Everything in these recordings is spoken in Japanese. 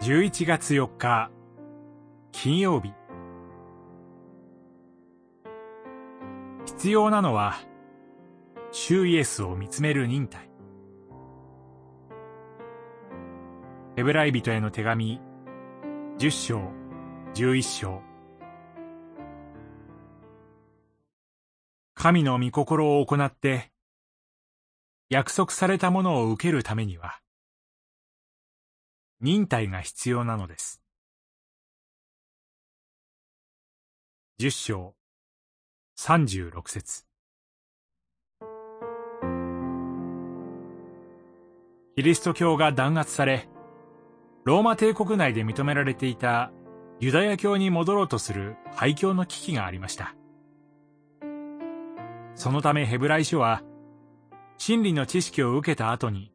11月4日金曜日。必要なのは主イエスを見つめる忍耐。ヘブライ人への手紙10章11章。神の御心を行って約束されたものを受けるためには忍耐が必要なのです。十章三十六節キリスト教が弾圧され、ローマ帝国内で認められていたユダヤ教に戻ろうとする廃教の危機がありました。そのためヘブライ書は、真理の知識を受けた後に、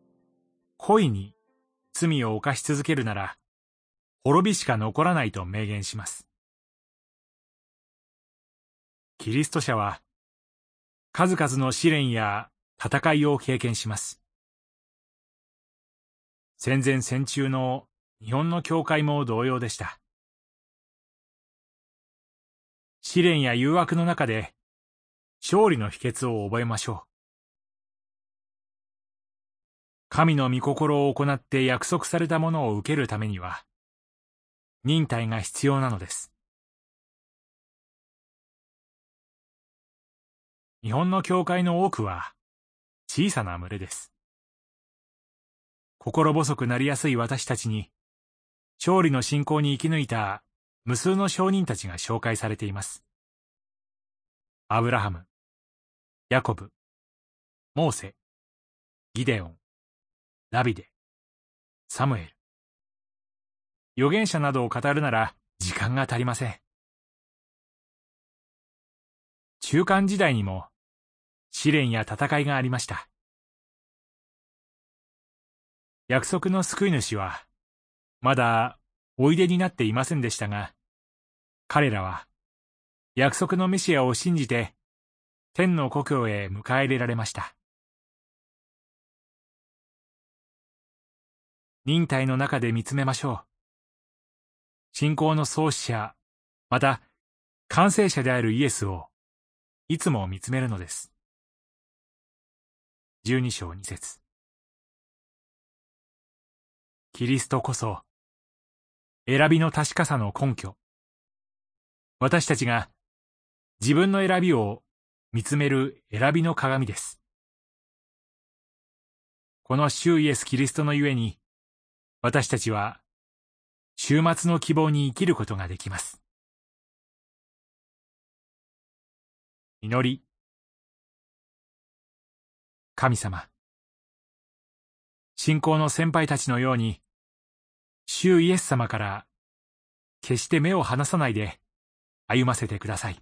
恋に罪を犯し続けるなら、滅びしか残らないと明言します。キリスト者は、数々の試練や戦いを経験します。戦前戦中の日本の教会も同様でした。試練や誘惑の中で勝利の秘訣を覚えましょう。神の御心を行って約束されたものを受けるためには、忍耐が必要なのです。日本の教会の多くは小さな群れです。心細くなりやすい私たちに、勝利の信仰に生き抜いた無数の証人たちが紹介されています。アブラハム、ヤコブ、モーセ、ギデオン、ダビデ、サムエル。預言者などを語るなら時間が足りません。中間時代にも試練や戦いがありました。約束の救い主はまだおいでになっていませんでしたが、彼らは約束のメシアを信じて天の故郷へ迎え入れられました。忍耐の中で見つめましょう。信仰の創始者、また完成者であるイエスをいつも見つめるのです。十二章二節キリストこそ選びの確かさの根拠。私たちが自分の選びを見つめる選びの鏡です。この主イエス・キリストのゆえに、私たちは、週末の希望に生きることができます。祈り。神様。信仰の先輩たちのように、主イエス様から決して目を離さないで歩ませてください。